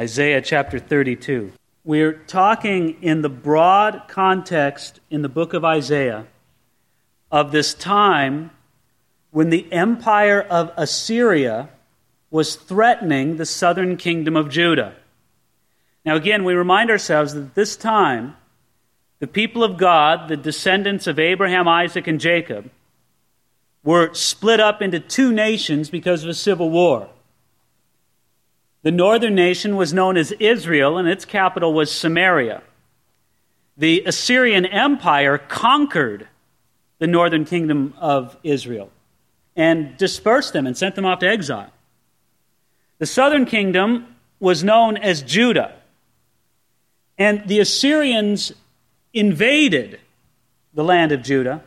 Isaiah chapter 32. We're talking in the broad context in the book of Isaiah of this time when the empire of Assyria was threatening the southern kingdom of Judah. Now, again, we remind ourselves that at this time, the people of God, the descendants of Abraham, Isaac, and Jacob, were split up into two nations because of a civil war. The northern nation was known as Israel, and its capital was Samaria. The Assyrian Empire conquered the northern kingdom of Israel and dispersed them and sent them off to exile. The southern kingdom was known as Judah. And the Assyrians invaded the land of Judah.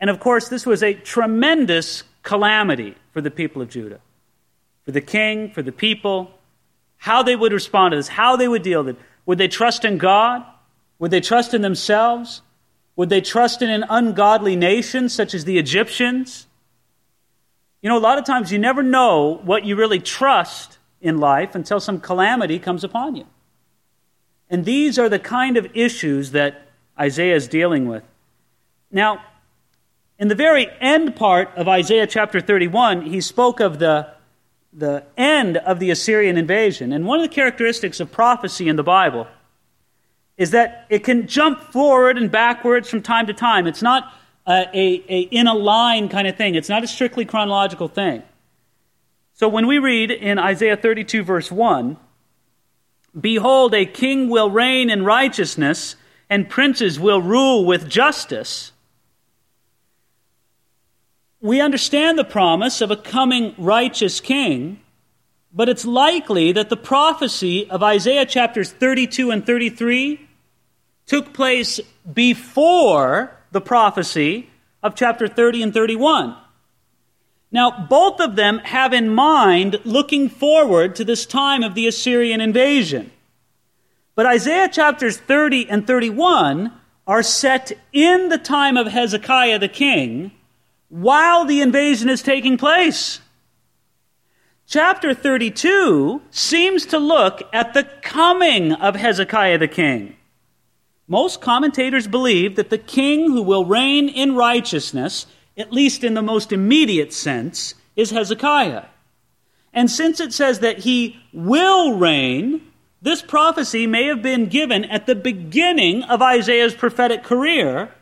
And of course, this was a tremendous calamity for the people of Judah, for the king, for the people, how they would respond to this, how they would deal with it. Would they trust in God? Would they trust in themselves? Would they trust in an ungodly nation such as the Egyptians? You know, a lot of times you never know what you really trust in life until some calamity comes upon you. And these are the kind of issues that Isaiah is dealing with. Now, in the very end part of Isaiah chapter 31, he spoke of the, the end of the Assyrian invasion. And one of the characteristics of prophecy in the Bible is that it can jump forward and backwards from time to time. It's not a, a, a in a line kind of thing, it's not a strictly chronological thing. So when we read in Isaiah 32, verse 1, Behold, a king will reign in righteousness, and princes will rule with justice. We understand the promise of a coming righteous king, but it's likely that the prophecy of Isaiah chapters 32 and 33 took place before the prophecy of chapter 30 and 31. Now, both of them have in mind looking forward to this time of the Assyrian invasion. But Isaiah chapters 30 and 31 are set in the time of Hezekiah the king while the invasion is taking place. Chapter 32 seems to look at the coming of Hezekiah the king. Most commentators believe that the king who will reign in righteousness at least in the most immediate sense, is Hezekiah. And since it says that he will reign, this prophecy may have been given at the beginning of Isaiah's prophetic career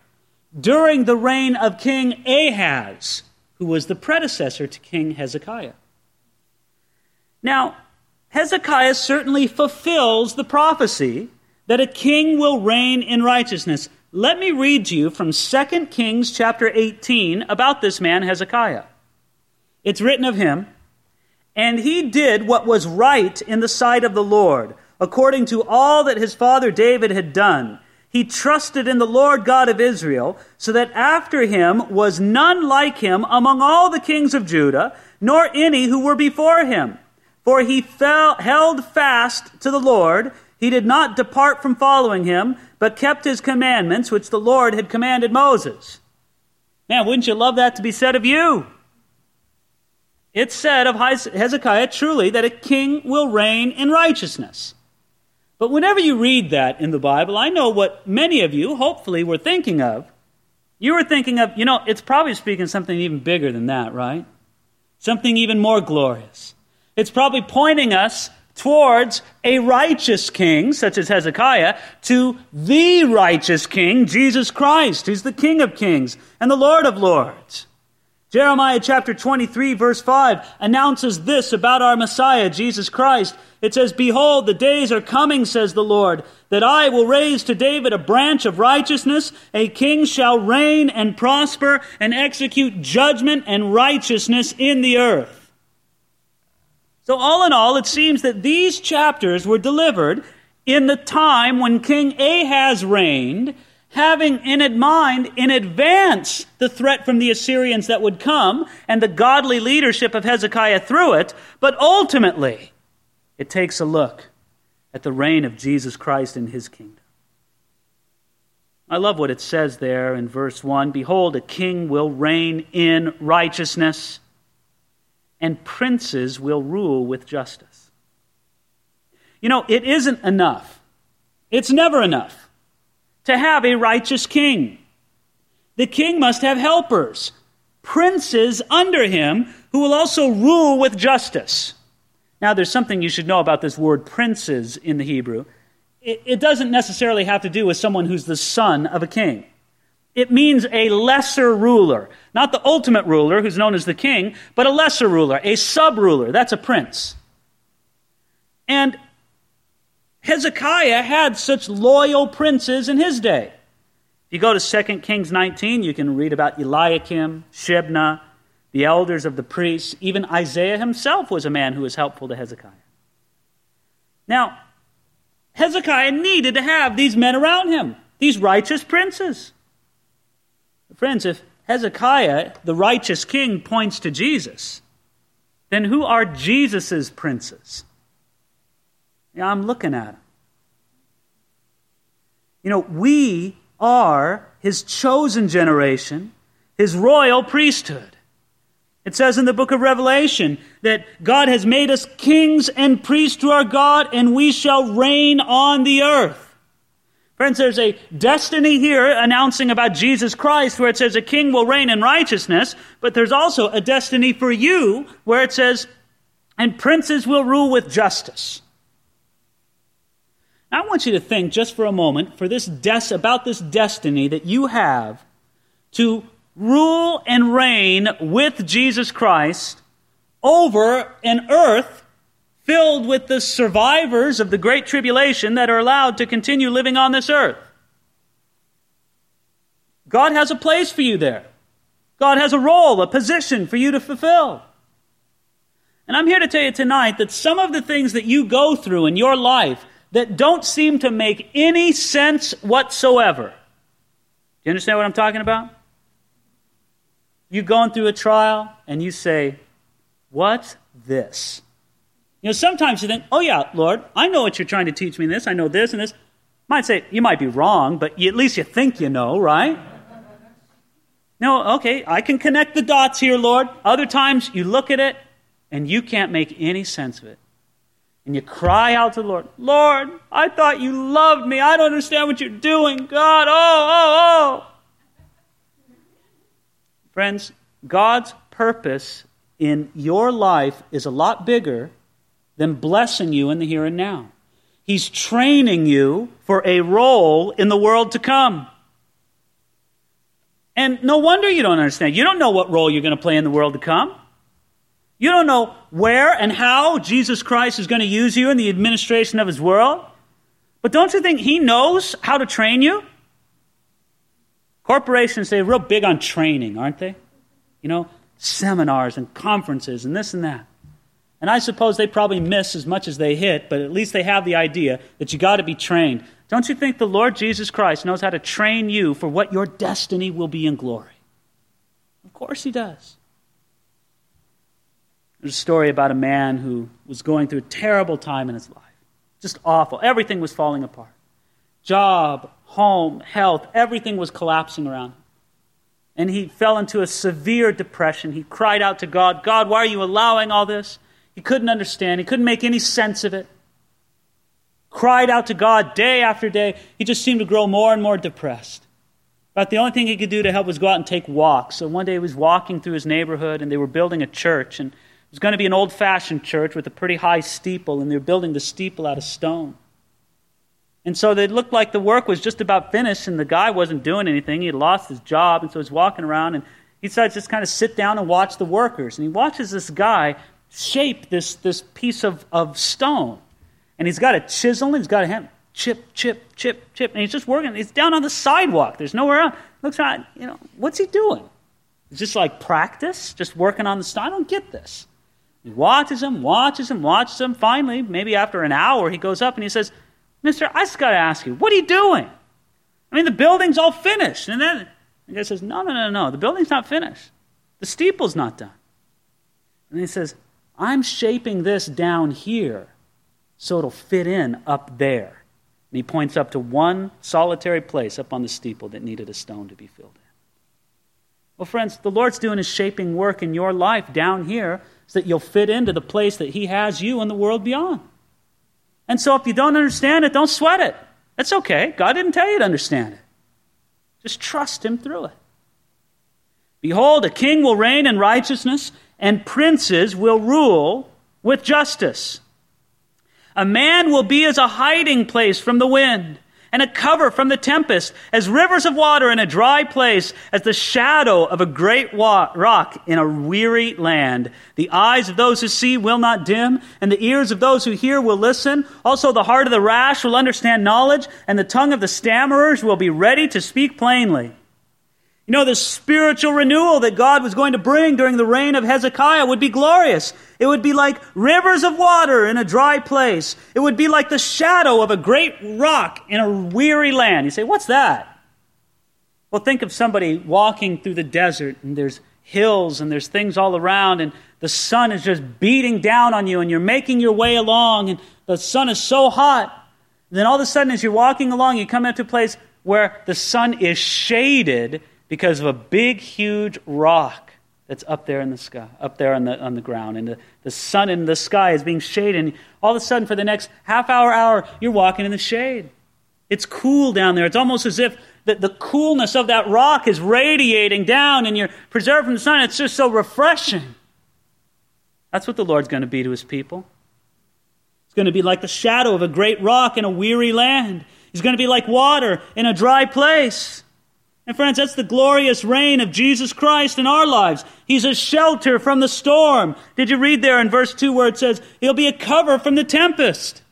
during the reign of King Ahaz, who was the predecessor to King Hezekiah. Now, Hezekiah certainly fulfills the prophecy that a king will reign in righteousness. Let me read to you from 2 Kings chapter 18 about this man Hezekiah. It's written of him, and he did what was right in the sight of the Lord, according to all that his father David had done. He trusted in the Lord God of Israel, so that after him was none like him among all the kings of Judah, nor any who were before him. For he fell, held fast to the Lord, he did not depart from following him, but kept his commandments, which the Lord had commanded Moses. Man, wouldn't you love that to be said of you? It's said of Hezekiah truly that a king will reign in righteousness. But whenever you read that in the Bible, I know what many of you hopefully were thinking of. You were thinking of, you know, it's probably speaking something even bigger than that, right? Something even more glorious. It's probably pointing us towards a righteous king, such as Hezekiah, to the righteous king, Jesus Christ, who's the King of kings and the Lord of lords. Jeremiah chapter 23, verse 5 announces this about our Messiah, Jesus Christ. It says, Behold, the days are coming, says the Lord, that I will raise to David a branch of righteousness. A king shall reign and prosper and execute judgment and righteousness in the earth. So, all in all, it seems that these chapters were delivered in the time when King Ahaz reigned, having in mind in advance the threat from the Assyrians that would come and the godly leadership of Hezekiah through it. But ultimately, it takes a look at the reign of Jesus Christ in his kingdom. I love what it says there in verse 1 Behold, a king will reign in righteousness and princes will rule with justice. You know, it isn't enough. It's never enough to have a righteous king. The king must have helpers, princes under him who will also rule with justice. Now, there's something you should know about this word princes in the Hebrew. It, doesn't necessarily have to do with someone who's the son of a king. It means a lesser ruler. Not the ultimate ruler, who's known as the king, but a lesser ruler, a sub ruler. That's a prince. And Hezekiah had such loyal princes in his day. If you go to 2 Kings 19, you can read about Eliakim, Shebna, the elders of the priests. Even Isaiah himself was a man who was helpful to Hezekiah. Now, Hezekiah needed to have these men around him, these righteous princes. Friends, if Hezekiah, the righteous king, points to Jesus, then who are Jesus' princes? Yeah, I'm looking at him. You know, we are his chosen generation, his royal priesthood. It says in the book of Revelation that God has made us kings and priests to our God, and we shall reign on the earth. Friends, there's a destiny here announcing about Jesus Christ where it says a king will reign in righteousness, but there's also a destiny for you where it says, and princes will rule with justice. I want you to think just for a moment for this des- about this destiny that you have to rule and reign with Jesus Christ over an earth filled with the survivors of the great tribulation that are allowed to continue living on this earth. God has a place for you there. God has a role, a position for you to fulfill. And I'm here to tell you tonight that some of the things that you go through in your life that don't seem to make any sense whatsoever. Do you understand what I'm talking about? You going through a trial and you say, What's this? You know, sometimes you think, Oh, yeah, Lord, I know what you're trying to teach me in this. I know this and this. might say, You might be wrong, but you, at least you think you know, right? No, okay, I can connect the dots here, Lord. Other times you look at it and you can't make any sense of it and you cry out to the Lord, Lord, I thought you loved me. I don't understand what you're doing. God, oh, oh, oh. Friends, God's purpose in your life is a lot bigger than blessing you in the here and now. He's training you for a role in the world to come. And no wonder you don't understand. You don't know what role you're going to play in the world to come. You don't know where and how Jesus Christ is going to use you in the administration of his world. But don't you think he knows how to train you? Corporations, they're real big on training, aren't they? You know, seminars and conferences and this and that. And I suppose they probably miss as much as they hit, but at least they have the idea that you got to be trained. Don't you think the Lord Jesus Christ knows how to train you for what your destiny will be in glory? Of course he does. There's a story about a man who was going through a terrible time in his life. Just awful. Everything was falling apart. Job, home, health, everything was collapsing around him. And he fell into a severe depression. He cried out to God, God, why are you allowing all this? He couldn't understand. He couldn't make any sense of it. Cried out to God day after day. He just seemed to grow more and more depressed. But the only thing he could do to help was go out and take walks. So one day he was walking through his neighborhood and they were building a church. And it was going to be an old fashioned church with a pretty high steeple, and they were building the steeple out of stone. And so it looked like the work was just about finished, and the guy wasn't doing anything. He had lost his job, and so he's walking around, and he decides to just kind of sit down and watch the workers. And he watches this guy shape this, this piece of, of stone. And he's got a chisel, and he's got a hand, chip, chip, chip, chip, and he's just working. He's down on the sidewalk. There's nowhere else. Looks around, you know, what's he doing? Is this like practice? Just working on the stone? I don't get this. He watches him, watches him, watches him. Finally, maybe after an hour, he goes up and he says, Mister, I just got to ask you, what are you doing? I mean, the building's all finished. And then the guy says, No, no, no, no. The building's not finished. The steeple's not done. And he says, I'm shaping this down here so it'll fit in up there. And he points up to one solitary place up on the steeple that needed a stone to be filled in. Well, friends, the Lord's doing his shaping work in your life down here so that you'll fit into the place that He has you in the world beyond. And so if you don't understand it, don't sweat it. That's okay. God didn't tell you to understand it. Just trust Him through it. Behold, a king will reign in righteousness, and princes will rule with justice. A man will be as a hiding place from the wind and a cover from the tempest, as rivers of water in a dry place, as the shadow of a great rock in a weary land. The eyes of those who see will not dim, and the ears of those who hear will listen. Also, the heart of the rash will understand knowledge, and the tongue of the stammerers will be ready to speak plainly. You know, the spiritual renewal that God was going to bring during the reign of Hezekiah would be glorious. It would be like rivers of water in a dry place. It would be like the shadow of a great rock in a weary land. You say, what's that? Well, think of somebody walking through the desert and there's hills and there's things all around and the sun is just beating down on you and you're making your way along and the sun is so hot. And then all of a sudden, as you're walking along, you come into a place where the sun is shaded because of a big, huge rock that's up there in the sky, up there on the, on the ground. And the, the sun in the sky is being shaded. And all of a sudden, for the next half hour, hour, you're walking in the shade. It's cool down there. It's almost as if the, the coolness of that rock is radiating down and you're preserved from the sun. It's just so refreshing. That's what the Lord's going to be to his people. It's going to be like the shadow of a great rock in a weary land. He's going to be like water in a dry place. And friends, that's the glorious reign of Jesus Christ in our lives. He's a shelter from the storm. Did you read there in verse 2 where it says, He'll be a cover from the tempest?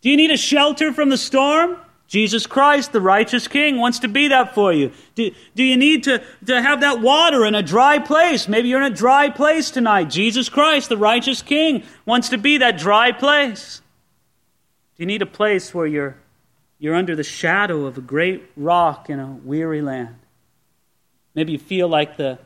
Do you need a shelter from the storm? Jesus Christ, the righteous King, wants to be that for you. Do, do you need to, to have that water in a dry place? Maybe you're in a dry place tonight. Jesus Christ, the righteous King, wants to be that dry place. Do you need a place where you're you're under the shadow of a great rock in a weary land. Maybe you feel like the,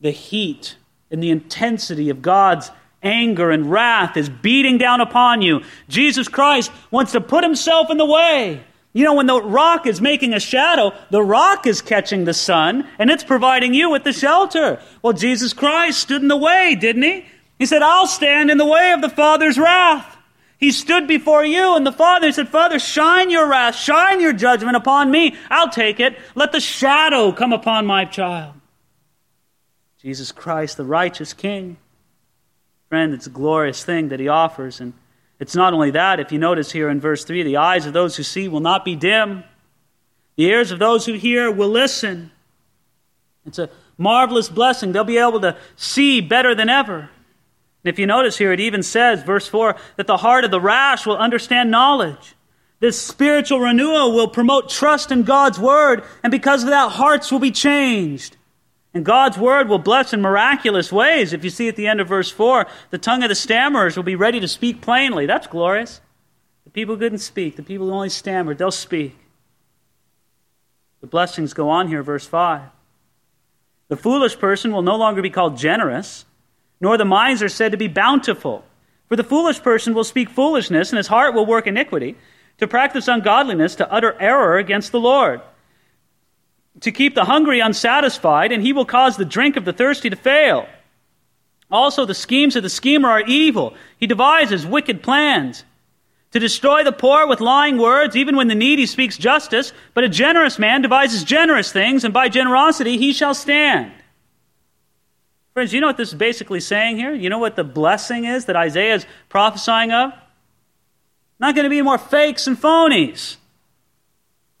the heat and the intensity of God's anger and wrath is beating down upon you. Jesus Christ wants to put himself in the way. You know, when the rock is making a shadow, the rock is catching the sun and it's providing you with the shelter. Well, Jesus Christ stood in the way, didn't he? He said, I'll stand in the way of the Father's wrath. He stood before you, and the Father said, Father, shine your wrath, shine your judgment upon me. I'll take it. Let the shadow come upon my child. Jesus Christ, the righteous King. Friend, it's a glorious thing that he offers. And it's not only that, if you notice here in verse 3, the eyes of those who see will not be dim, the ears of those who hear will listen. It's a marvelous blessing. They'll be able to see better than ever. And if you notice here, it even says, verse 4, that the heart of the rash will understand knowledge. This spiritual renewal will promote trust in God's word, and because of that, hearts will be changed. And God's word will bless in miraculous ways. If you see at the end of verse 4, the tongue of the stammerers will be ready to speak plainly. That's glorious. The people who couldn't speak, the people who only stammered, they'll speak. The blessings go on here, verse 5. The foolish person will no longer be called generous nor the minds are said to be bountiful. For the foolish person will speak foolishness, and his heart will work iniquity, to practice ungodliness, to utter error against the Lord, to keep the hungry unsatisfied, and he will cause the drink of the thirsty to fail. Also, the schemes of the schemer are evil. He devises wicked plans. To destroy the poor with lying words, even when the needy speaks justice, but a generous man devises generous things, and by generosity he shall stand. Friends, you know what this is basically saying here? You know what the blessing is that Isaiah is prophesying of? Not going to be more fakes and phonies.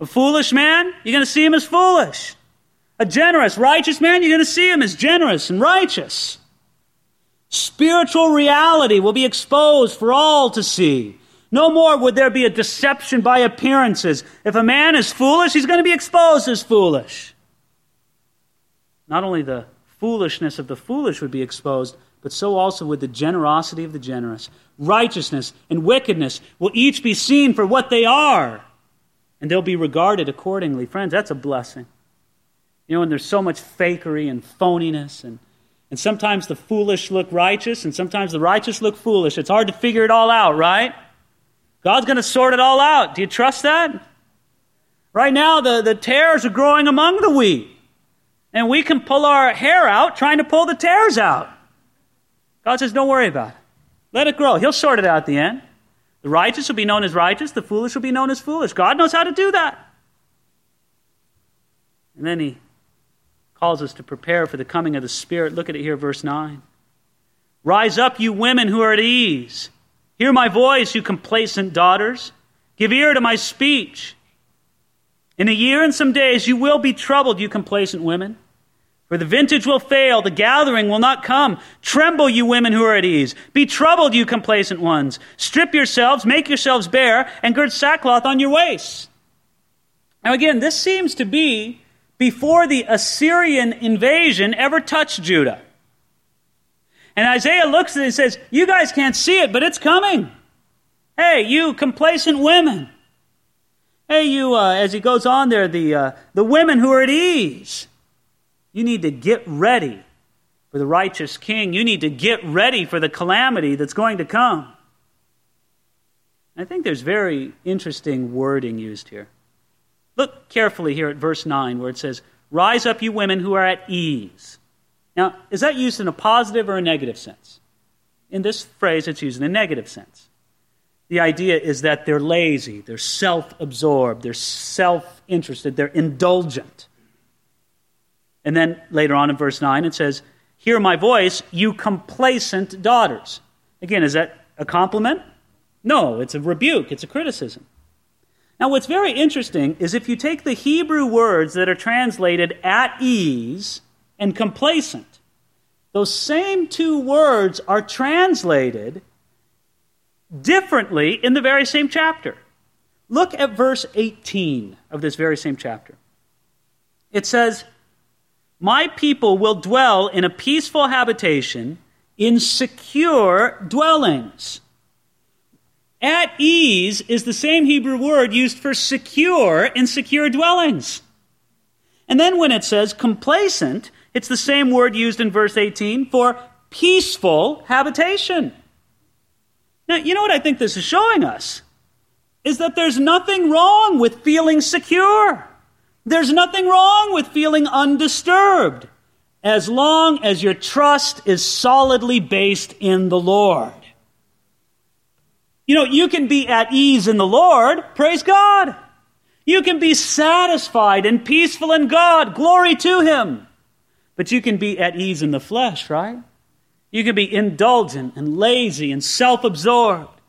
A foolish man, you're going to see him as foolish. A generous, righteous man, you're going to see him as generous and righteous. Spiritual reality will be exposed for all to see. No more would there be a deception by appearances. If a man is foolish, he's going to be exposed as foolish. Not only the foolishness of the foolish would be exposed, but so also would the generosity of the generous. Righteousness and wickedness will each be seen for what they are, and they'll be regarded accordingly. Friends, that's a blessing. You know, and there's so much fakery and phoniness, and, and sometimes the foolish look righteous, and sometimes the righteous look foolish. It's hard to figure it all out, right? God's going to sort it all out. Do you trust that? Right now, the, the tares are growing among the wheat. And we can pull our hair out trying to pull the tares out. God says, don't worry about it. Let it grow. He'll sort it out at the end. The righteous will be known as righteous, the foolish will be known as foolish. God knows how to do that. And then he calls us to prepare for the coming of the Spirit. Look at it here, verse 9. Rise up, you women who are at ease. Hear my voice, you complacent daughters. Give ear to my speech. In a year and some days you will be troubled, you complacent women. For the vintage will fail, the gathering will not come. Tremble, you women who are at ease. Be troubled, you complacent ones. Strip yourselves, make yourselves bare, and gird sackcloth on your waists. Now, again, this seems to be before the Assyrian invasion ever touched Judah. And Isaiah looks at it and says, You guys can't see it, but it's coming. Hey, you complacent women. Hey, you, uh, as he goes on there, the, uh, the women who are at ease. You need to get ready for the righteous king. You need to get ready for the calamity that's going to come. I think there's very interesting wording used here. Look carefully here at verse 9 where it says, Rise up, you women who are at ease. Now, is that used in a positive or a negative sense? In this phrase, it's used in a negative sense. The idea is that they're lazy, they're self absorbed, they're self interested, they're indulgent. And then later on in verse 9, it says, Hear my voice, you complacent daughters. Again, is that a compliment? No, it's a rebuke, it's a criticism. Now, what's very interesting is if you take the Hebrew words that are translated at ease and complacent, those same two words are translated differently in the very same chapter. Look at verse 18 of this very same chapter. It says, My people will dwell in a peaceful habitation in secure dwellings. At ease is the same Hebrew word used for secure in secure dwellings. And then when it says complacent, it's the same word used in verse 18 for peaceful habitation. Now, you know what I think this is showing us? Is that there's nothing wrong with feeling secure. There's nothing wrong with feeling undisturbed as long as your trust is solidly based in the Lord. You know, you can be at ease in the Lord, praise God. You can be satisfied and peaceful in God, glory to Him. But you can be at ease in the flesh, right? You can be indulgent and lazy and self absorbed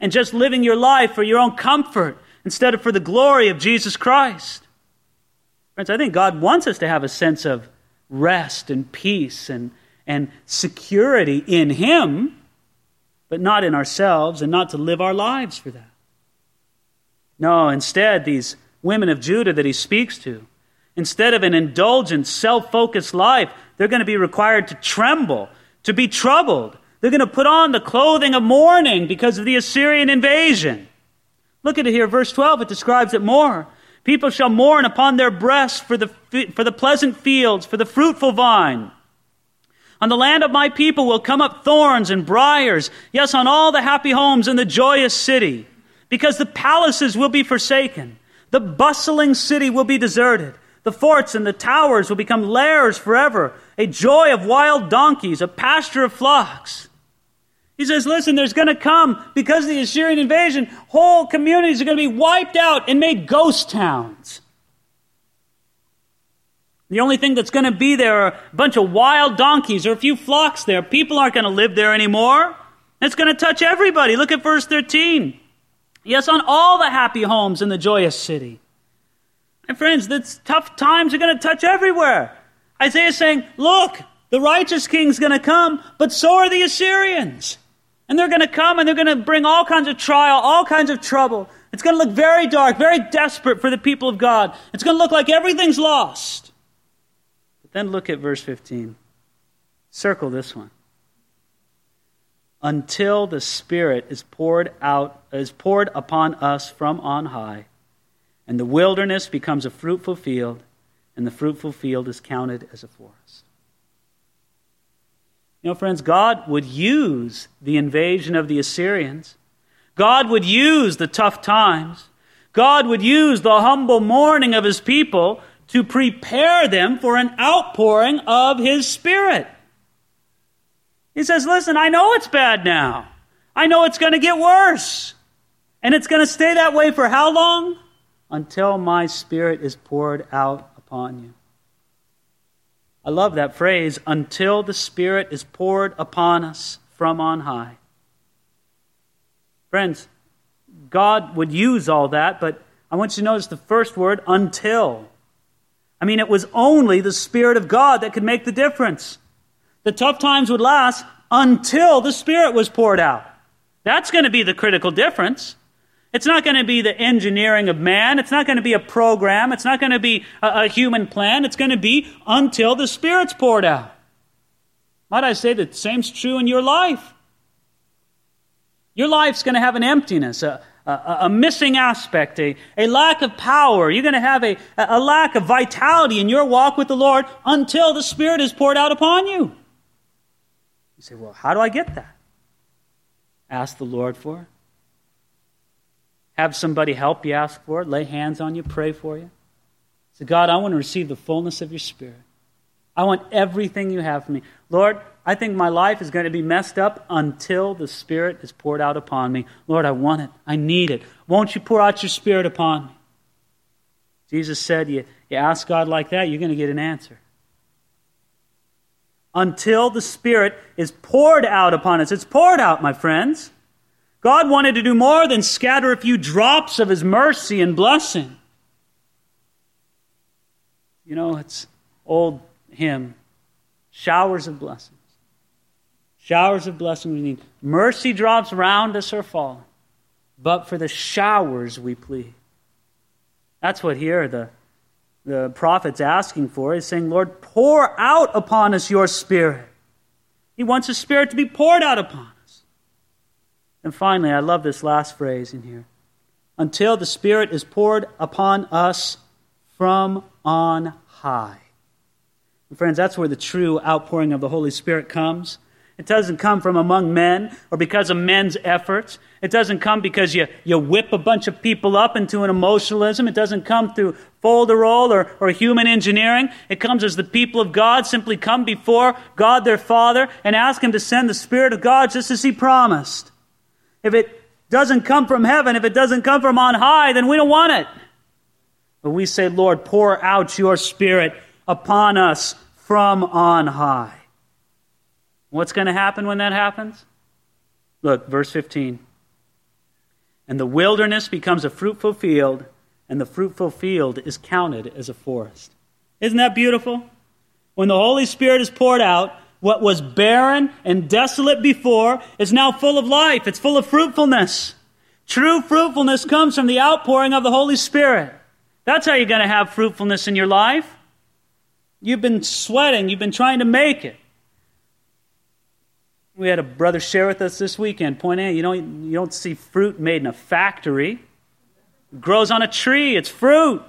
and just living your life for your own comfort instead of for the glory of Jesus Christ. Friends, I think God wants us to have a sense of rest and peace and, and security in Him but not in ourselves and not to live our lives for that. No, instead, these women of Judah that he speaks to, instead of an indulgent, self focused life, they're going to be required to tremble, to be troubled. They're going to put on the clothing of mourning because of the Assyrian invasion. Look at it here, verse 12, it describes it more. People shall mourn upon their breasts for the, for the pleasant fields, for the fruitful vine. On the land of my people will come up thorns and briers, yes, on all the happy homes in the joyous city, because the palaces will be forsaken. The bustling city will be deserted. The forts and the towers will become lairs forever, a joy of wild donkeys, a pasture of flocks. He says, listen, there's going to come, because of the Assyrian invasion, whole communities are going to be wiped out and made ghost towns. The only thing that's going to be there are a bunch of wild donkeys or a few flocks there. People aren't going to live there anymore. It's going to touch everybody. Look at verse 13. Yes, on all the happy homes in the joyous city. My friends, the tough times are going to touch everywhere. Isaiah is saying, look, the righteous king's going to come, but so are the Assyrians. And they're going to come and they're going to bring all kinds of trial, all kinds of trouble. It's going to look very dark, very desperate for the people of God. It's going to look like everything's lost. But Then look at verse 15. Circle this one. Until the Spirit is poured out, is poured upon us from on high, and the wilderness becomes a fruitful field, and the fruitful field is counted as a forest. You know, friends, God would use the invasion of the Assyrians. God would use the tough times. God would use the humble mourning of his people to prepare them for an outpouring of His Spirit. He says, Listen, I know it's bad now. I know it's going to get worse. And it's going to stay that way for how long? Until my Spirit is poured out upon you. I love that phrase, until the Spirit is poured upon us from on high. Friends, God would use all that, but I want you to notice the first word, until. I mean, it was only the Spirit of God that could make the difference. The tough times would last until the Spirit was poured out. That's going to be the critical difference. It's not going to be the engineering of man. It's not going to be a program. It's not going to be a, a human plan. It's going to be until the Spirit's poured out. Might I say that the same's true in your life? Your life's going to have an emptiness, a, a, a missing aspect, a, a lack of power. You're going to have a, a lack of vitality in your walk with the Lord until the Spirit is poured out upon you. You say, well, how do I get that? Ask the Lord for it. Have somebody help you ask for it, lay hands on you, pray for you. Say, God, I want to receive the fullness of your Spirit. I want everything you have for me. Lord, I think my life is going to be messed up until the Spirit is poured out upon me. Lord, I want it. I need it. Won't you pour out your Spirit upon me? Jesus said, You, you ask God like that, you're going to get an answer. Until the Spirit is poured out upon us. It's poured out, my friends. God wanted to do more than scatter a few drops of His mercy and blessing. You know, it's old hymn, showers of blessings. Showers of blessings we need. Mercy drops round us are falling, but for the showers we plead. That's what here the, the prophet's asking for. He's saying, Lord, pour out upon us your spirit. He wants his spirit to be poured out upon and finally, I love this last phrase in here until the Spirit is poured upon us from on high. And friends, that's where the true outpouring of the Holy Spirit comes. It doesn't come from among men or because of men's efforts. It doesn't come because you, you whip a bunch of people up into an emotionalism. It doesn't come through folderol or, or human engineering. It comes as the people of God simply come before God their Father and ask Him to send the Spirit of God just as He promised. If it doesn't come from heaven, if it doesn't come from on high, then we don't want it. But we say, Lord, pour out your Spirit upon us from on high. What's going to happen when that happens? Look, verse 15. And the wilderness becomes a fruitful field, and the fruitful field is counted as a forest. Isn't that beautiful? When the Holy Spirit is poured out, what was barren and desolate before is now full of life. It's full of fruitfulness. True fruitfulness comes from the outpouring of the Holy Spirit. That's how you're going to have fruitfulness in your life. You've been sweating, you've been trying to make it. We had a brother share with us this weekend, pointing out you don't, you don't see fruit made in a factory. It grows on a tree, it's fruit.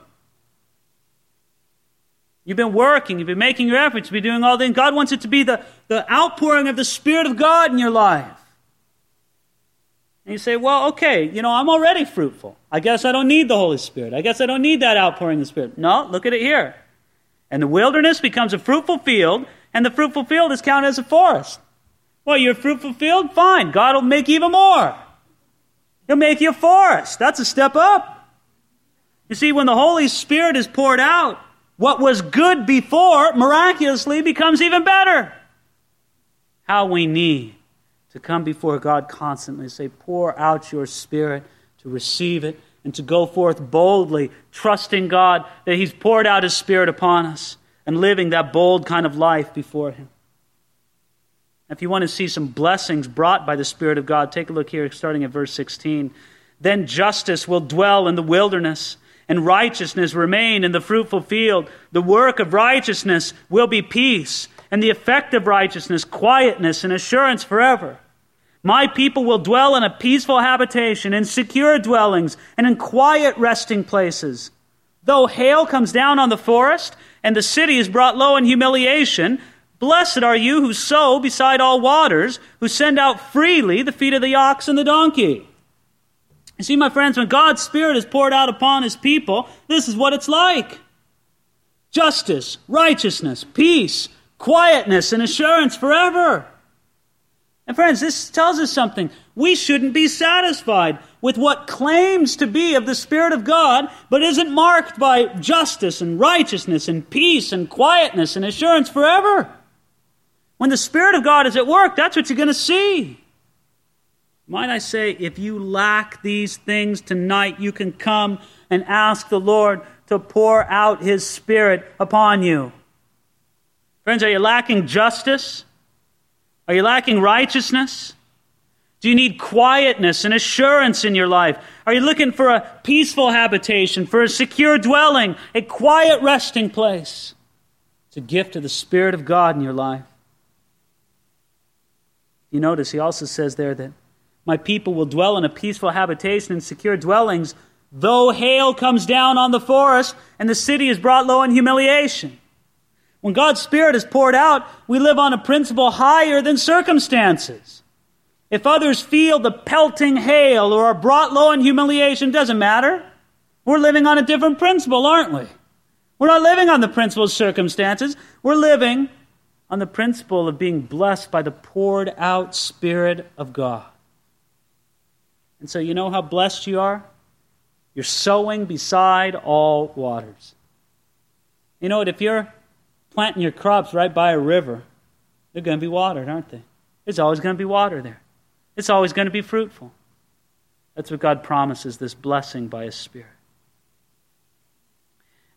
You've been working, you've been making your efforts, you've been doing all things. God wants it to be the, the outpouring of the Spirit of God in your life. And you say, well, okay, you know, I'm already fruitful. I guess I don't need the Holy Spirit. I guess I don't need that outpouring of the Spirit. No, look at it here. And the wilderness becomes a fruitful field, and the fruitful field is counted as a forest. Well, you're a fruitful field? Fine. God will make even more. He'll make you a forest. That's a step up. You see, when the Holy Spirit is poured out, what was good before miraculously becomes even better. How we need to come before God constantly, say, pour out your spirit to receive it and to go forth boldly, trusting God that He's poured out His Spirit upon us and living that bold kind of life before Him. If you want to see some blessings brought by the Spirit of God, take a look here, starting at verse 16. Then justice will dwell in the wilderness and righteousness remain in the fruitful field. The work of righteousness will be peace, and the effect of righteousness, quietness and assurance forever. My people will dwell in a peaceful habitation, in secure dwellings, and in quiet resting places. Though hail comes down on the forest, and the city is brought low in humiliation, blessed are you who sow beside all waters, who send out freely the feet of the ox and the donkey. You see, my friends, when God's Spirit is poured out upon His people, this is what it's like justice, righteousness, peace, quietness, and assurance forever. And friends, this tells us something. We shouldn't be satisfied with what claims to be of the Spirit of God, but isn't marked by justice and righteousness and peace and quietness and assurance forever. When the Spirit of God is at work, that's what you're going to see. Might I say, if you lack these things tonight, you can come and ask the Lord to pour out His Spirit upon you. Friends, are you lacking justice? Are you lacking righteousness? Do you need quietness and assurance in your life? Are you looking for a peaceful habitation, for a secure dwelling, a quiet resting place? It's a gift of the Spirit of God in your life. You notice he also says there that my people will dwell in a peaceful habitation and secure dwellings, though hail comes down on the forest and the city is brought low in humiliation. When God's Spirit is poured out, we live on a principle higher than circumstances. If others feel the pelting hail or are brought low in humiliation, doesn't matter. We're living on a different principle, aren't we? We're not living on the principle of circumstances. We're living on the principle of being blessed by the poured out Spirit of God. And so, you know how blessed you are? You're sowing beside all waters. You know what? If you're planting your crops right by a river, they're going to be watered, aren't they? There's always going to be water there, it's always going to be fruitful. That's what God promises this blessing by His Spirit.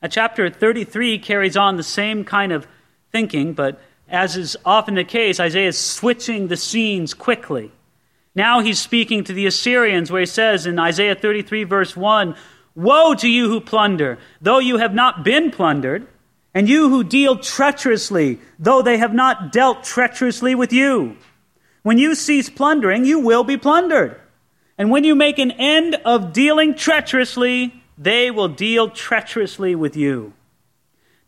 Now, chapter 33 carries on the same kind of thinking, but as is often the case, Isaiah is switching the scenes quickly. Now he's speaking to the Assyrians, where he says in Isaiah 33, verse 1 Woe to you who plunder, though you have not been plundered, and you who deal treacherously, though they have not dealt treacherously with you. When you cease plundering, you will be plundered. And when you make an end of dealing treacherously, they will deal treacherously with you.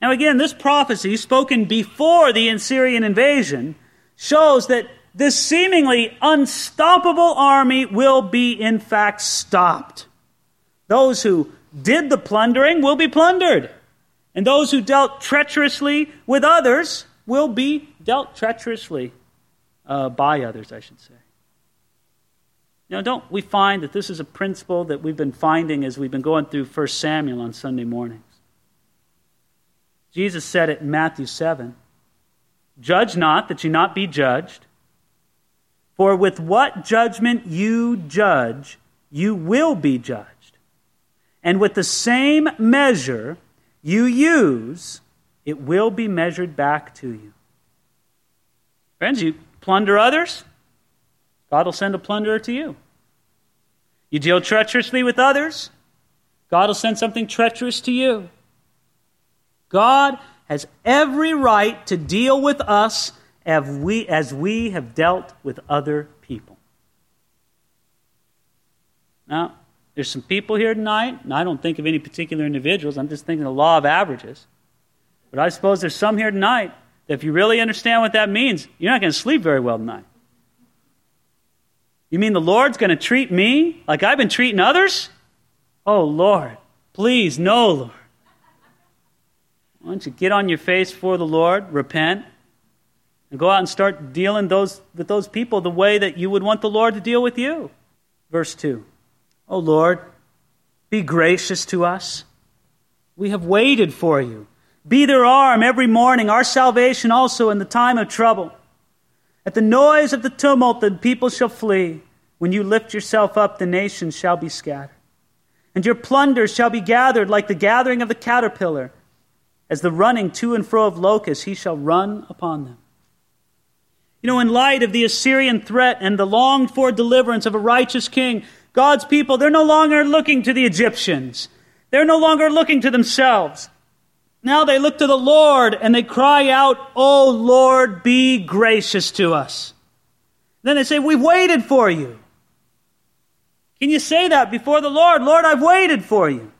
Now, again, this prophecy, spoken before the Assyrian invasion, shows that this seemingly unstoppable army will be, in fact, stopped. Those who did the plundering will be plundered, and those who dealt treacherously with others will be dealt treacherously uh, by others, I should say. Now, don't we find that this is a principle that we've been finding as we've been going through 1 Samuel on Sunday mornings? Jesus said it in Matthew 7 Judge not that you not be judged. For with what judgment you judge, you will be judged. And with the same measure you use, it will be measured back to you. Friends, you plunder others, God will send a plunderer to you. You deal treacherously with others, God will send something treacherous to you. God has every right to deal with us as we, as we have dealt with other people. Now, there's some people here tonight, and I don't think of any particular individuals, I'm just thinking the law of averages. But I suppose there's some here tonight that if you really understand what that means, you're not going to sleep very well tonight. You mean the Lord's going to treat me like I've been treating others? Oh, Lord, please, no, Lord. Why don't you get on your face for the Lord, repent, and go out and start dealing those, with those people the way that you would want the Lord to deal with you? Verse 2 O Lord, be gracious to us. We have waited for you. Be their arm every morning, our salvation also in the time of trouble. At the noise of the tumult, the people shall flee. When you lift yourself up, the nations shall be scattered. And your plunder shall be gathered like the gathering of the caterpillar as the running to and fro of locusts, he shall run upon them. You know, in light of the Assyrian threat and the longed for deliverance of a righteous king, God's people, they're no longer looking to the Egyptians. They're no longer looking to themselves. Now they look to the Lord and they cry out, Oh Lord, be gracious to us. Then they say, We've waited for you. Can you say that before the Lord? Lord, I've waited for you.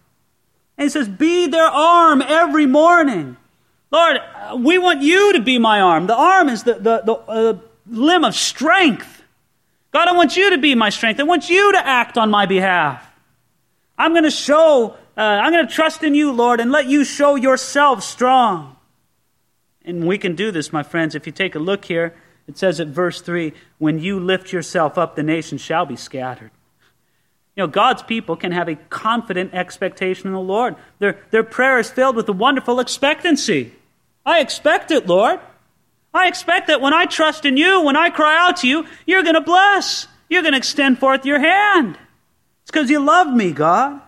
And he says, Be their arm every morning. Lord, we want you to be my arm. The arm is the, the, the uh, limb of strength. God, I want you to be my strength. I want you to act on my behalf. I'm going to show, uh, I'm going to trust in you, Lord, and let you show yourself strong. And we can do this, my friends. If you take a look here, it says at verse 3 When you lift yourself up, the nations shall be scattered. You know, God's people can have a confident expectation in the Lord. Their, their prayer is filled with a wonderful expectancy. I expect it, Lord. I expect that when I trust in you, when I cry out to you, you're going to bless. You're going to extend forth your hand. It's because you love me, God.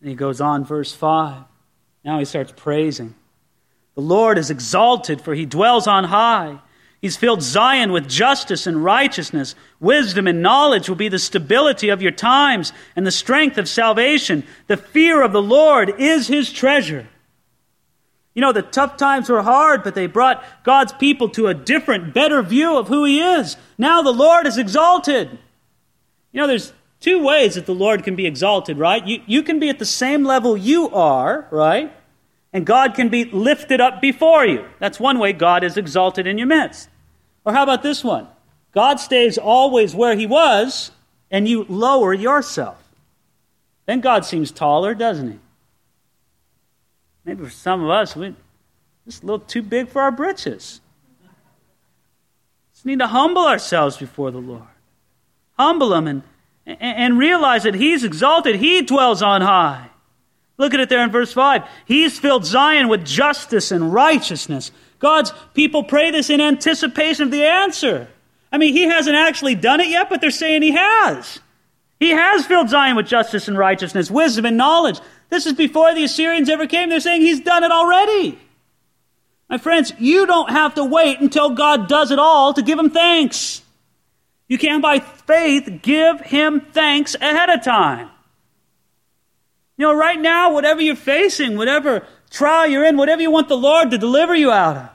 And he goes on, verse 5. Now he starts praising. The Lord is exalted, for he dwells on high. He's filled Zion with justice and righteousness. Wisdom and knowledge will be the stability of your times and the strength of salvation. The fear of the Lord is his treasure. You know, the tough times were hard, but they brought God's people to a different, better view of who he is. Now the Lord is exalted. You know, there's two ways that the Lord can be exalted, right? You, you can be at the same level you are, right? And God can be lifted up before you. That's one way God is exalted in your midst. Or how about this one? God stays always where he was, and you lower yourself. Then God seems taller, doesn't he? Maybe for some of us, we just a little too big for our britches. Just need to humble ourselves before the Lord. Humble him and, and realize that he's exalted. He dwells on high. Look at it there in verse 5. He's filled Zion with justice and righteousness. God's people pray this in anticipation of the answer. I mean, he hasn't actually done it yet, but they're saying he has. He has filled Zion with justice and righteousness, wisdom and knowledge. This is before the Assyrians ever came. They're saying he's done it already. My friends, you don't have to wait until God does it all to give him thanks. You can, by faith, give him thanks ahead of time. You know, right now, whatever you're facing, whatever trial you're in, whatever you want the Lord to deliver you out of.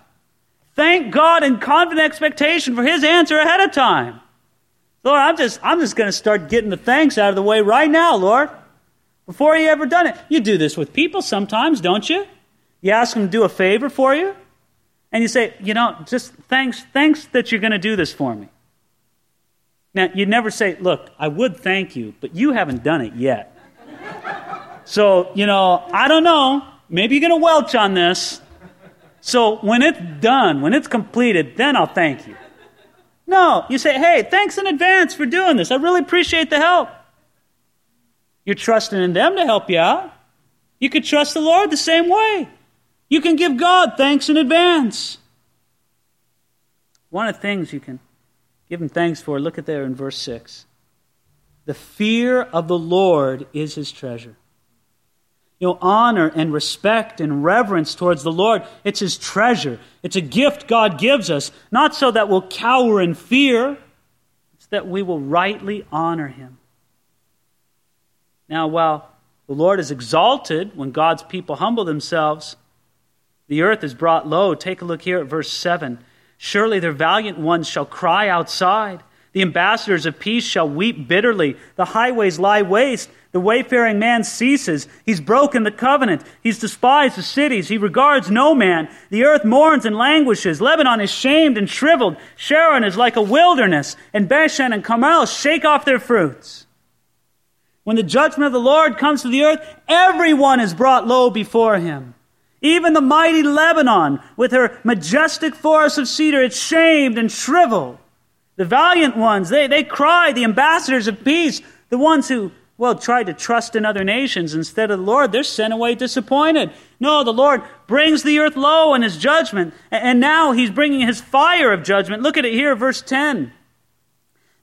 Thank God in confident expectation for His answer ahead of time. Lord, I'm just, I'm just going to start getting the thanks out of the way right now, Lord. Before you ever done it. You do this with people sometimes, don't you? You ask them to do a favor for you, and you say, you know, just thanks, thanks that you're going to do this for me. Now, you'd never say, look, I would thank you, but you haven't done it yet. so, you know, I don't know. Maybe you're going to welch on this. So when it's done, when it's completed, then I'll thank you. No, you say, hey, thanks in advance for doing this. I really appreciate the help. You're trusting in them to help you out. You could trust the Lord the same way. You can give God thanks in advance. One of the things you can give him thanks for, look at there in verse 6. The fear of the Lord is his treasure you know, honor and respect and reverence towards the Lord. It's His treasure. It's a gift God gives us, not so that we'll cower in fear, it's that we will rightly honor Him. Now, while the Lord is exalted when God's people humble themselves, the earth is brought low. Take a look here at verse 7. Surely their valiant ones shall cry outside. The ambassadors of peace shall weep bitterly. The highways lie waste. The wayfaring man ceases. He's broken the covenant. He's despised the cities. He regards no man. The earth mourns and languishes. Lebanon is shamed and shriveled. Sharon is like a wilderness. And Bashan and Carmel shake off their fruits. When the judgment of the Lord comes to the earth, everyone is brought low before him. Even the mighty Lebanon, with her majestic forest of cedar, it's shamed and shriveled. The valiant ones, they, they cry, the ambassadors of peace, the ones who well, tried to trust in other nations instead of the Lord, they're sent away disappointed. No, the Lord brings the earth low in his judgment, and now he's bringing his fire of judgment. Look at it here, verse 10.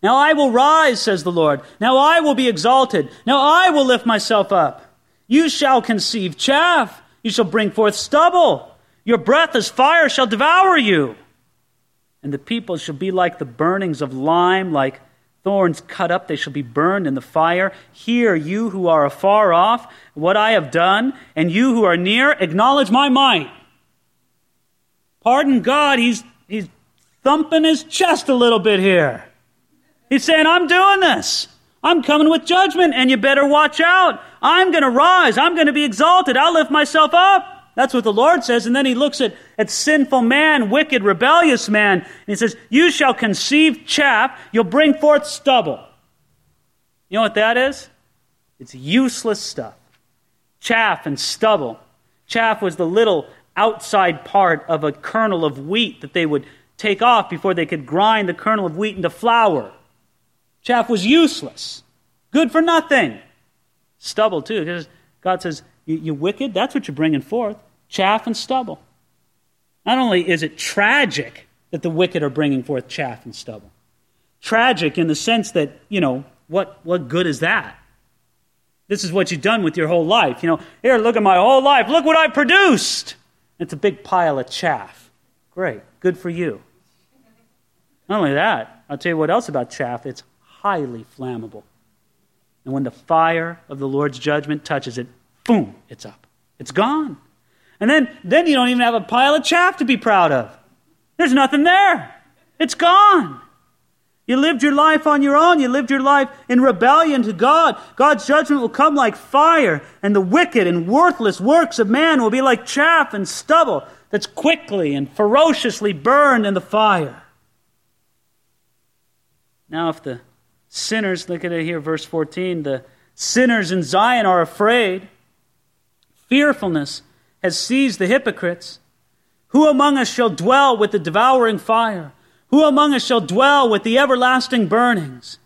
Now I will rise, says the Lord. Now I will be exalted. Now I will lift myself up. You shall conceive chaff. You shall bring forth stubble. Your breath as fire shall devour you. And the people shall be like the burnings of lime, like thorns cut up, they shall be burned in the fire. Hear, you who are afar off, what I have done, and you who are near, acknowledge my might. Pardon God, he's, he's thumping his chest a little bit here. He's saying, I'm doing this. I'm coming with judgment, and you better watch out. I'm going to rise. I'm going to be exalted. I'll lift myself up. That's what the Lord says. And then he looks at, at sinful man, wicked, rebellious man, and he says, You shall conceive chaff, you'll bring forth stubble. You know what that is? It's useless stuff. Chaff and stubble. Chaff was the little outside part of a kernel of wheat that they would take off before they could grind the kernel of wheat into flour. Chaff was useless, good for nothing. Stubble, too, because God says, you, you wicked, that's what you're bringing forth chaff and stubble. Not only is it tragic that the wicked are bringing forth chaff and stubble, tragic in the sense that, you know, what, what good is that? This is what you've done with your whole life. You know, here, look at my whole life. Look what I produced. It's a big pile of chaff. Great. Good for you. Not only that, I'll tell you what else about chaff it's highly flammable. And when the fire of the Lord's judgment touches it, boom, it's up. It's gone. And then, then you don't even have a pile of chaff to be proud of. There's nothing there. It's gone. You lived your life on your own. You lived your life in rebellion to God. God's judgment will come like fire, and the wicked and worthless works of man will be like chaff and stubble that's quickly and ferociously burned in the fire. Now, if the sinners, look at it here, verse 14, the sinners in Zion are afraid, fearfulness has seized the hypocrites. Who among us shall dwell with the devouring fire? Who among us shall dwell with the everlasting burnings?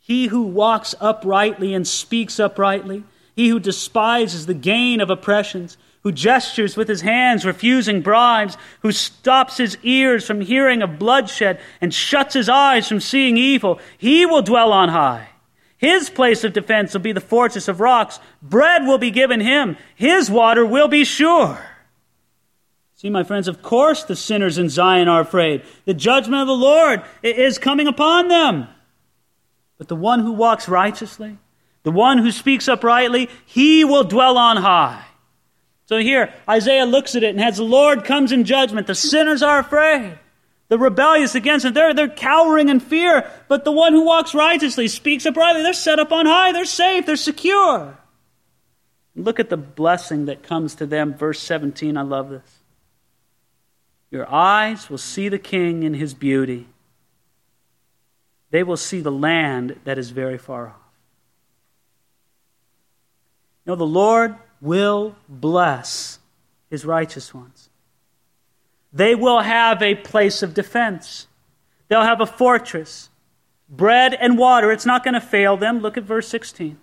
He who walks uprightly and speaks uprightly, he who despises the gain of oppressions, who gestures with his hands, refusing bribes, who stops his ears from hearing of bloodshed and shuts his eyes from seeing evil, he will dwell on high. His place of defense will be the fortress of rocks. Bread will be given him. His water will be sure. See, my friends, of course the sinners in Zion are afraid. The judgment of the Lord is coming upon them. But the one who walks righteously, the one who speaks uprightly, he will dwell on high. So here, Isaiah looks at it and as the Lord comes in judgment, the sinners are afraid. The rebellious against him, they're, they're cowering in fear. But the one who walks righteously, speaks uprightly, they're set up on high, they're safe, they're secure. Look at the blessing that comes to them. Verse 17, I love this. Your eyes will see the king in his beauty. They will see the land that is very far off. You know, the Lord will bless his righteous ones. They will have a place of defense. They'll have a fortress. Bread and water, it's not going to fail them. Look at verse 16.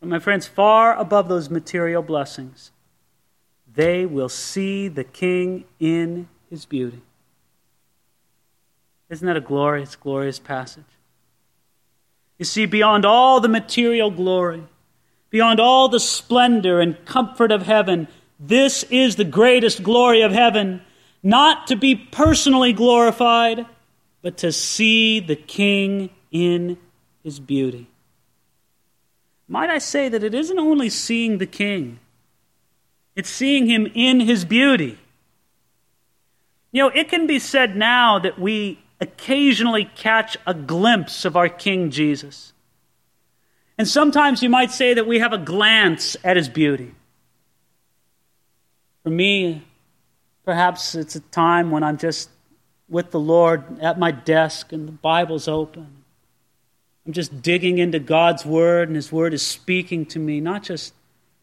But my friends, far above those material blessings, they will see the King in his beauty. Isn't that a glorious, glorious passage? You see, beyond all the material glory, beyond all the splendor and comfort of heaven, this is the greatest glory of heaven, not to be personally glorified, but to see the King in his beauty. Might I say that it isn't only seeing the King, it's seeing him in his beauty. You know, it can be said now that we occasionally catch a glimpse of our King Jesus. And sometimes you might say that we have a glance at his beauty. For me, perhaps it's a time when I'm just with the Lord at my desk and the Bible's open. I'm just digging into God's Word, and His Word is speaking to me, not just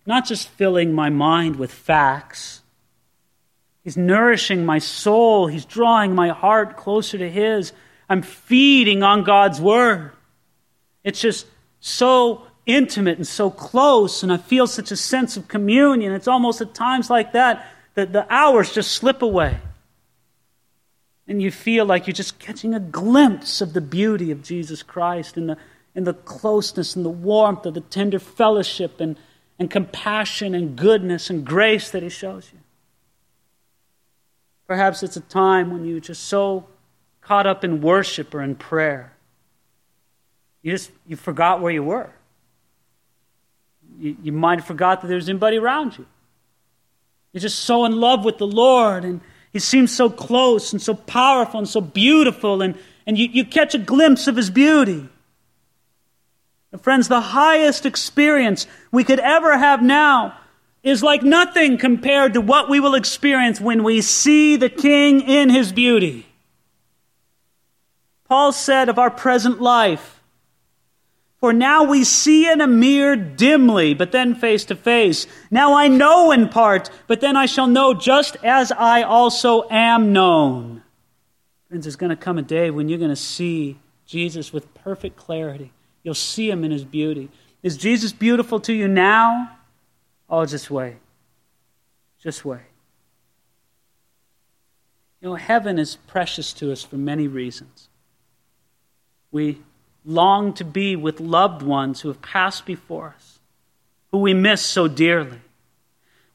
not just filling my mind with facts. He's nourishing my soul. He's drawing my heart closer to His. I'm feeding on God's Word. It's just so intimate and so close, and I feel such a sense of communion. It's almost at times like that that the hours just slip away. And you feel like you're just catching a glimpse of the beauty of Jesus Christ and the, and the closeness and the warmth of the tender fellowship and and compassion and goodness and grace that He shows you. Perhaps it's a time when you're just so caught up in worship or in prayer. You just you forgot where you were. You, you might have forgot that there was anybody around you. You're just so in love with the Lord, and He seems so close and so powerful and so beautiful, and, and you, you catch a glimpse of His beauty. Friends, the highest experience we could ever have now is like nothing compared to what we will experience when we see the King in his beauty. Paul said of our present life, For now we see in a mirror dimly, but then face to face. Now I know in part, but then I shall know just as I also am known. Friends, there's going to come a day when you're going to see Jesus with perfect clarity. You'll see him in his beauty. Is Jesus beautiful to you now? Oh, just wait. Just wait. You know, heaven is precious to us for many reasons. We long to be with loved ones who have passed before us, who we miss so dearly.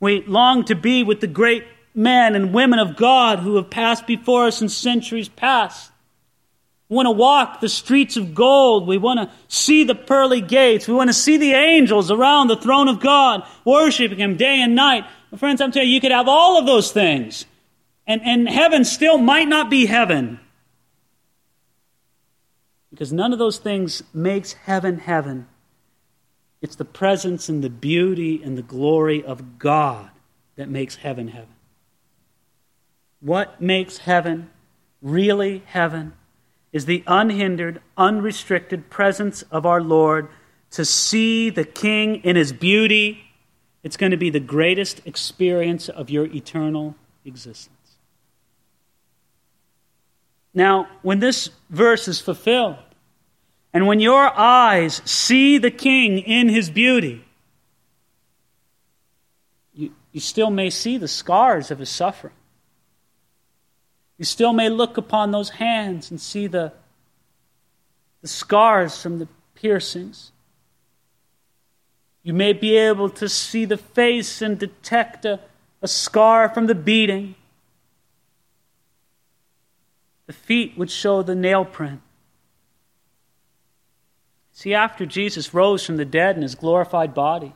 We long to be with the great men and women of God who have passed before us in centuries past. We want to walk the streets of gold. We want to see the pearly gates. We want to see the angels around the throne of God, worshiping Him day and night. My friends, I'm telling you, you could have all of those things, and, and heaven still might not be heaven. Because none of those things makes heaven heaven. It's the presence and the beauty and the glory of God that makes heaven heaven. What makes heaven really heaven is the unhindered, unrestricted presence of our Lord to see the King in his beauty. It's going to be the greatest experience of your eternal existence. Now, when this verse is fulfilled, and when your eyes see the King in his beauty, you, you still may see the scars of his suffering. You still may look upon those hands and see the, the scars from the piercings. You may be able to see the face and detect a, a scar from the beating. The feet would show the nail print. See, after Jesus rose from the dead in his glorified body,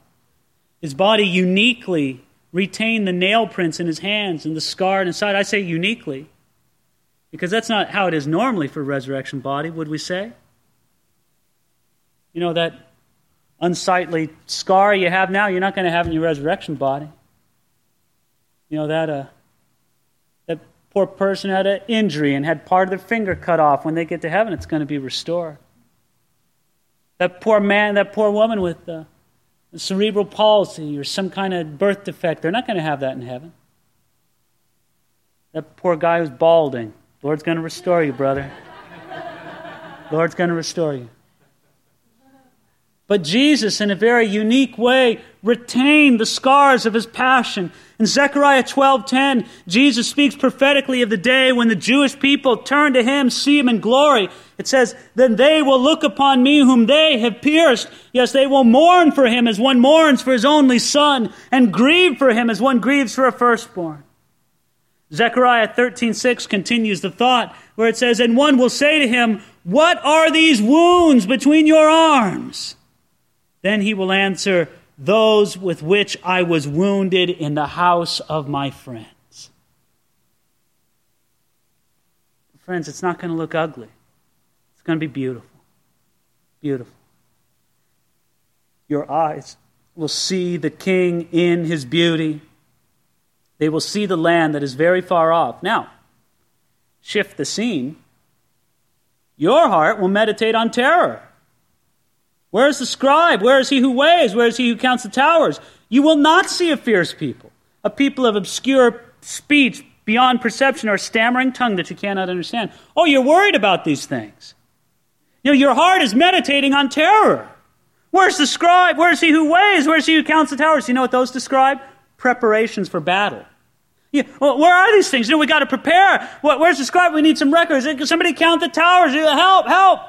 his body uniquely retained the nail prints in his hands and the scar in his side. I say uniquely because that's not how it is normally for a resurrection body, would we say? You know, that unsightly scar you have now, you're not going to have in your resurrection body. You know, that, uh, that poor person had an injury and had part of their finger cut off. When they get to heaven, it's going to be restored. That poor man, that poor woman with uh, cerebral palsy or some kind of birth defect, they're not going to have that in heaven. That poor guy who's balding, Lord's going to restore you, brother. Lord's going to restore you. But Jesus, in a very unique way, retained the scars of his passion. In Zechariah 12:10, Jesus speaks prophetically of the day when the Jewish people turn to him, see him in glory. It says, "Then they will look upon me whom they have pierced. Yes, they will mourn for him as one mourns for his only son, and grieve for him as one grieves for a firstborn." Zechariah 13:6 continues the thought where it says, "And one will say to him, What are these wounds between your arms?" Then he will answer, Those with which I was wounded in the house of my friends. Friends, it's not going to look ugly. It's going to be beautiful. Beautiful. Your eyes will see the king in his beauty. They will see the land that is very far off. Now, shift the scene. Your heart will meditate on terror. Where is the scribe? Where is he who weighs? Where is he who counts the towers? You will not see a fierce people, a people of obscure speech beyond perception or a stammering tongue that you cannot understand. Oh, you're worried about these things. You know, your heart is meditating on terror. Where's the scribe? Where's he who weighs? Where's he who counts the towers? You know what those describe? Preparations for battle. Yeah, well, where are these things? You know, we got to prepare. What, Where's the scribe? We need some records. Somebody count the towers. Help, help.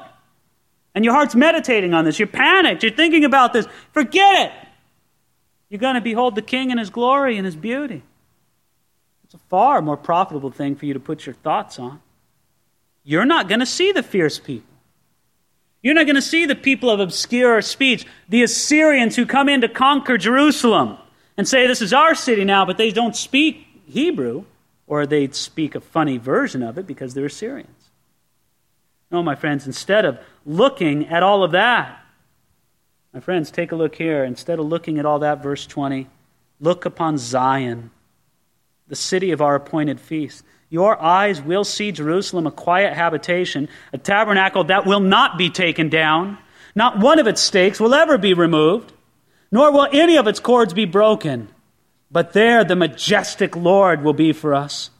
And your heart's meditating on this. You're panicked. You're thinking about this. Forget it. You're going to behold the King in his glory and his beauty. It's a far more profitable thing for you to put your thoughts on. You're not going to see the fierce people. You're not going to see the people of obscure speech, the Assyrians who come in to conquer Jerusalem and say, This is our city now, but they don't speak Hebrew, or they speak a funny version of it because they're Assyrians. No, my friends, instead of looking at all of that, my friends, take a look here. Instead of looking at all that, verse 20, look upon Zion, the city of our appointed feast. Your eyes will see Jerusalem, a quiet habitation, a tabernacle that will not be taken down. Not one of its stakes will ever be removed, nor will any of its cords be broken. But there the majestic Lord will be for us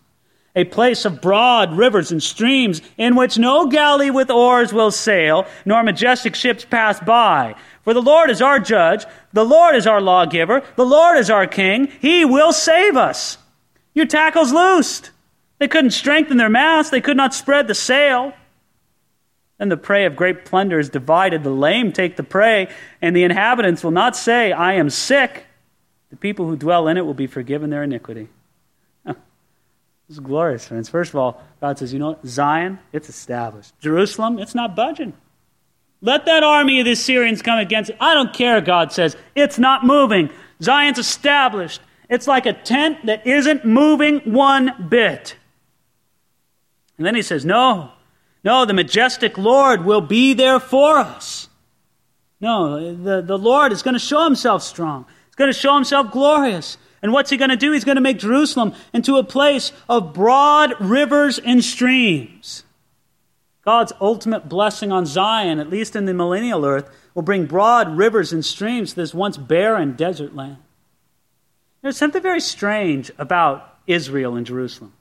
a place of broad rivers and streams, in which no galley with oars will sail, nor majestic ships pass by. For the Lord is our judge, the Lord is our lawgiver, the Lord is our king, he will save us. Your tackle's loosed. They couldn't strengthen their mast, they could not spread the sail. Then the prey of great plunder is divided. The lame take the prey, and the inhabitants will not say, I am sick. The people who dwell in it will be forgiven their iniquity. This is glorious, friends. First of all, God says, you know what? Zion, it's established. Jerusalem, it's not budging. Let that army of the Assyrians come against it. I don't care, God says. It's not moving. Zion's established. It's like a tent that isn't moving one bit. And then he says, No, no, the majestic Lord will be there for us. No, the, the Lord is going to show himself strong. He's going to show himself glorious. And what's he going to do? He's going to make Jerusalem into a place of broad rivers and streams. God's ultimate blessing on Zion, at least in the millennial earth, will bring broad rivers and streams to this once barren desert land. There's something very strange about Israel and Jerusalem,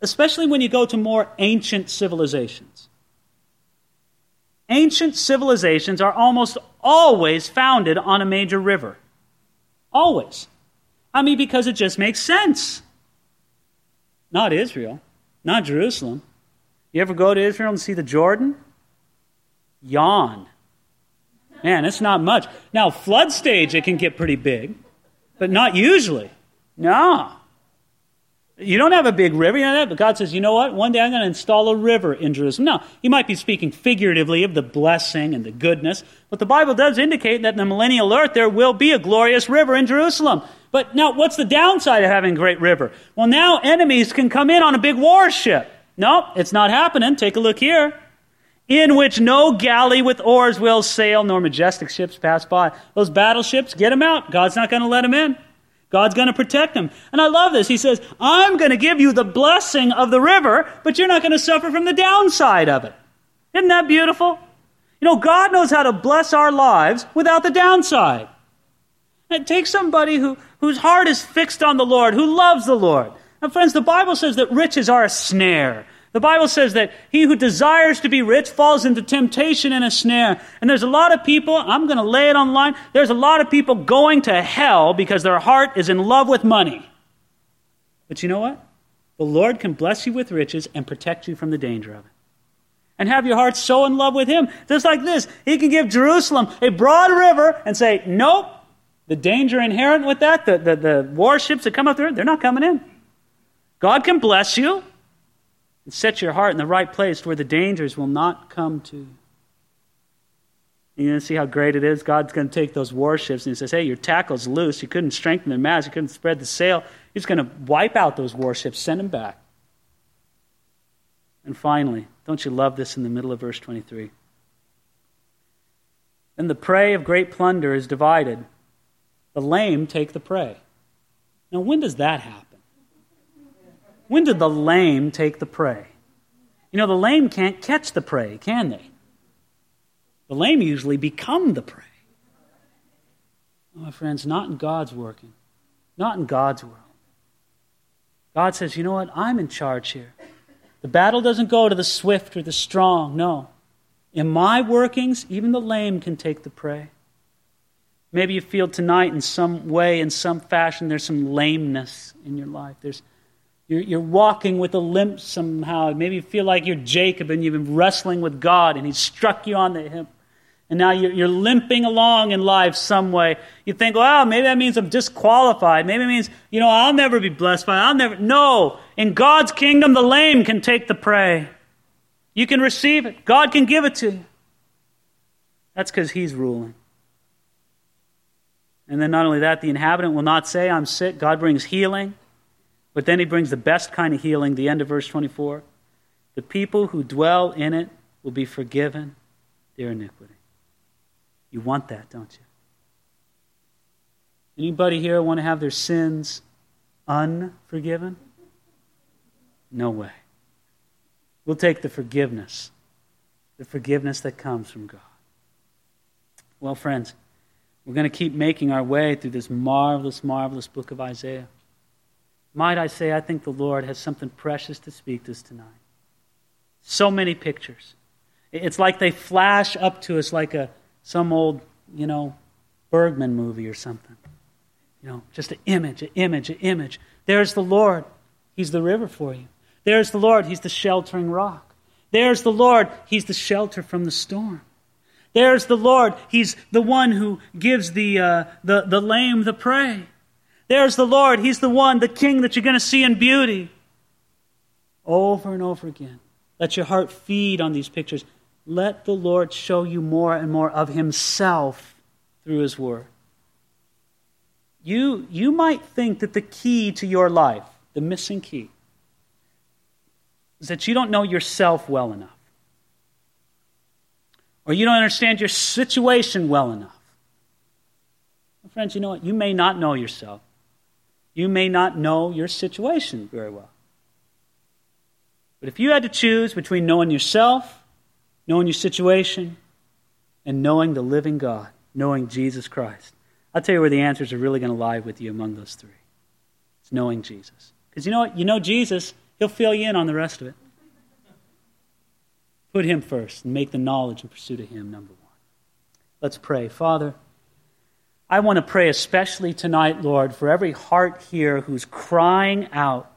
especially when you go to more ancient civilizations. Ancient civilizations are almost always founded on a major river. Always. I mean, because it just makes sense. Not Israel, not Jerusalem. You ever go to Israel and see the Jordan? Yawn. Man, it's not much. Now, flood stage, it can get pretty big, but not usually. No. You don't have a big river, you know that? But God says, you know what? One day I'm going to install a river in Jerusalem. Now, he might be speaking figuratively of the blessing and the goodness, but the Bible does indicate that in the millennial earth there will be a glorious river in Jerusalem. But now, what's the downside of having a great river? Well, now enemies can come in on a big warship. No, it's not happening. Take a look here. In which no galley with oars will sail, nor majestic ships pass by. Those battleships, get them out. God's not going to let them in. God's going to protect him. And I love this. He says, I'm going to give you the blessing of the river, but you're not going to suffer from the downside of it. Isn't that beautiful? You know, God knows how to bless our lives without the downside. it takes somebody who, whose heart is fixed on the Lord, who loves the Lord. And friends, the Bible says that riches are a snare. The Bible says that he who desires to be rich falls into temptation and a snare. And there's a lot of people, I'm going to lay it on line, there's a lot of people going to hell because their heart is in love with money. But you know what? The Lord can bless you with riches and protect you from the danger of it. And have your heart so in love with Him. Just like this, He can give Jerusalem a broad river and say, Nope, the danger inherent with that, the, the, the warships that come up there, they're not coming in. God can bless you and set your heart in the right place where the dangers will not come to you. You know, see how great it is? God's going to take those warships and He says, Hey, your tackle's loose. You couldn't strengthen the mast. You couldn't spread the sail. He's going to wipe out those warships, send them back. And finally, don't you love this in the middle of verse 23? Then the prey of great plunder is divided. The lame take the prey. Now, when does that happen? When did the lame take the prey? You know, the lame can't catch the prey, can they? The lame usually become the prey. Oh, my friends, not in God's working, not in God's world. God says, you know what? I'm in charge here. The battle doesn't go to the swift or the strong. No. In my workings, even the lame can take the prey. Maybe you feel tonight in some way, in some fashion, there's some lameness in your life. There's you're, you're walking with a limp somehow. Maybe you feel like you're Jacob and you've been wrestling with God and He struck you on the hip. And now you're, you're limping along in life some way. You think, well, maybe that means I'm disqualified. Maybe it means, you know, I'll never be blessed by it. I'll never. No. In God's kingdom, the lame can take the prey. You can receive it. God can give it to you. That's because He's ruling. And then not only that, the inhabitant will not say, I'm sick. God brings healing. But then he brings the best kind of healing, the end of verse 24. The people who dwell in it will be forgiven their iniquity. You want that, don't you? Anybody here want to have their sins unforgiven? No way. We'll take the forgiveness, the forgiveness that comes from God. Well, friends, we're going to keep making our way through this marvelous, marvelous book of Isaiah. Might I say, I think the Lord has something precious to speak to us tonight. So many pictures. It's like they flash up to us like a some old, you know, Bergman movie or something. You know, just an image, an image, an image. There's the Lord. He's the river for you. There's the Lord. He's the sheltering rock. There's the Lord. He's the shelter from the storm. There's the Lord. He's the one who gives the, uh, the, the lame the prey. There's the Lord. He's the one, the King that you're going to see in beauty. Over and over again. Let your heart feed on these pictures. Let the Lord show you more and more of Himself through His Word. You, you might think that the key to your life, the missing key, is that you don't know yourself well enough. Or you don't understand your situation well enough. friends, you know what? You may not know yourself. You may not know your situation very well. But if you had to choose between knowing yourself, knowing your situation, and knowing the living God, knowing Jesus Christ, I'll tell you where the answers are really going to lie with you among those three. It's knowing Jesus. Because you know what? You know Jesus, He'll fill you in on the rest of it. Put Him first and make the knowledge and pursuit of Him number one. Let's pray. Father, I want to pray especially tonight, Lord, for every heart here who's crying out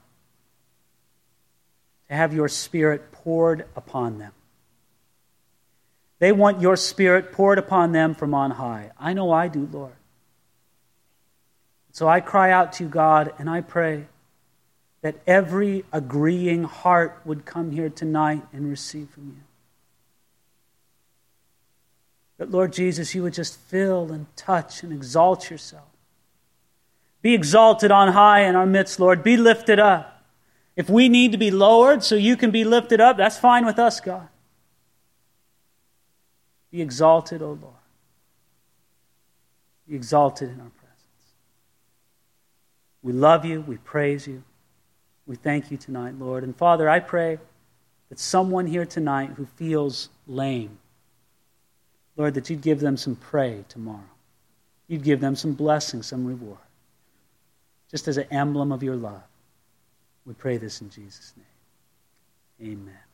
to have your Spirit poured upon them. They want your Spirit poured upon them from on high. I know I do, Lord. So I cry out to you, God, and I pray that every agreeing heart would come here tonight and receive from you. That, Lord Jesus, you would just fill and touch and exalt yourself. Be exalted on high in our midst, Lord. Be lifted up. If we need to be lowered so you can be lifted up, that's fine with us, God. Be exalted, O Lord. Be exalted in our presence. We love you. We praise you. We thank you tonight, Lord. And Father, I pray that someone here tonight who feels lame, Lord, that you'd give them some prey tomorrow. You'd give them some blessing, some reward, just as an emblem of your love. We pray this in Jesus' name. Amen.